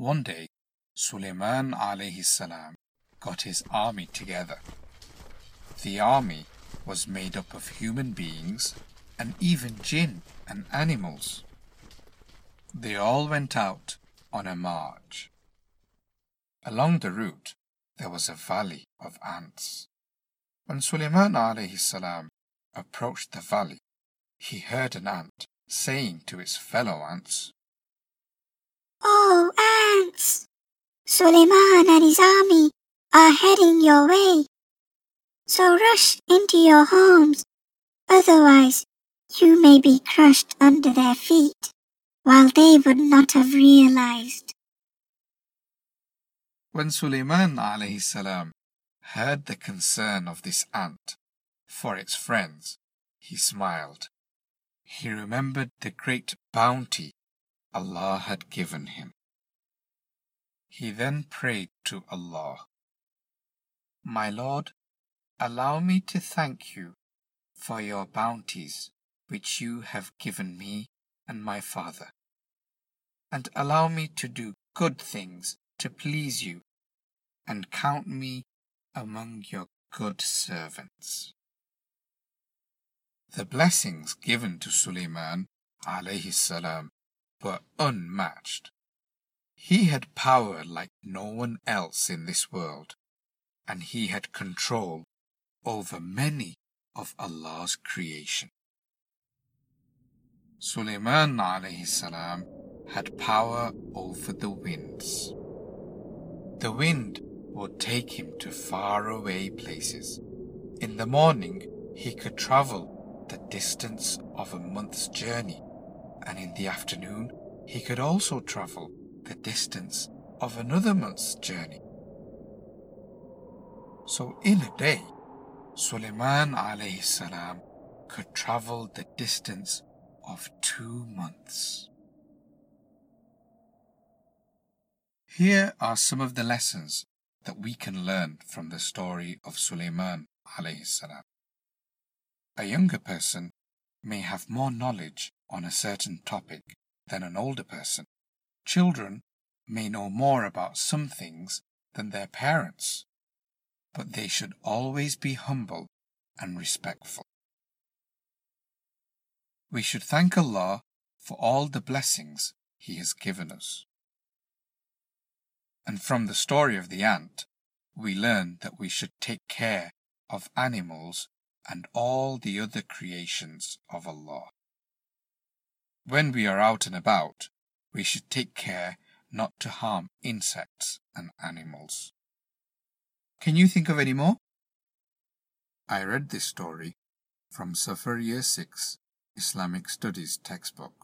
One day, Sulaiman alayhi salam got his army together. The army was made up of human beings and even jinn and animals. They all went out on a march. Along the route, there was a valley of ants. When Sulaiman alayhi salam approached the valley, he heard an ant saying to its fellow ants, Oh, ants! Suleiman and his army are heading your way. So rush into your homes, otherwise you may be crushed under their feet, while they would not have realized. When Sulaiman alayhi salam heard the concern of this ant for its friends, he smiled. He remembered the great bounty Allah had given him. He then prayed to Allah, My Lord, allow me to thank you for your bounties which you have given me and my father, and allow me to do good things to please you, and count me among your good servants. The blessings given to Suleiman alayhi salam were unmatched. He had power like no one else in this world, and he had control over many of Allah's creation. Suleiman alayhi salam had power over the winds. The wind would take him to faraway places. In the morning, he could travel the distance of a month's journey, and in the afternoon he could also travel the distance of another month's journey. So in a day, Suleiman alayhi salam could travel the distance of two months. Here are some of the lessons that we can learn from the story of Suleiman alayhi salam. A younger person may have more knowledge on a certain topic than an older person. Children may know more about some things than their parents, but they should always be humble and respectful. We should thank Allah for all the blessings He has given us. And from the story of the ant, we learn that we should take care of animals and all the other creations of Allah. When we are out and about, we should take care not to harm insects and animals. Can you think of any more? I read this story from Safar Year 6 Islamic Studies textbook.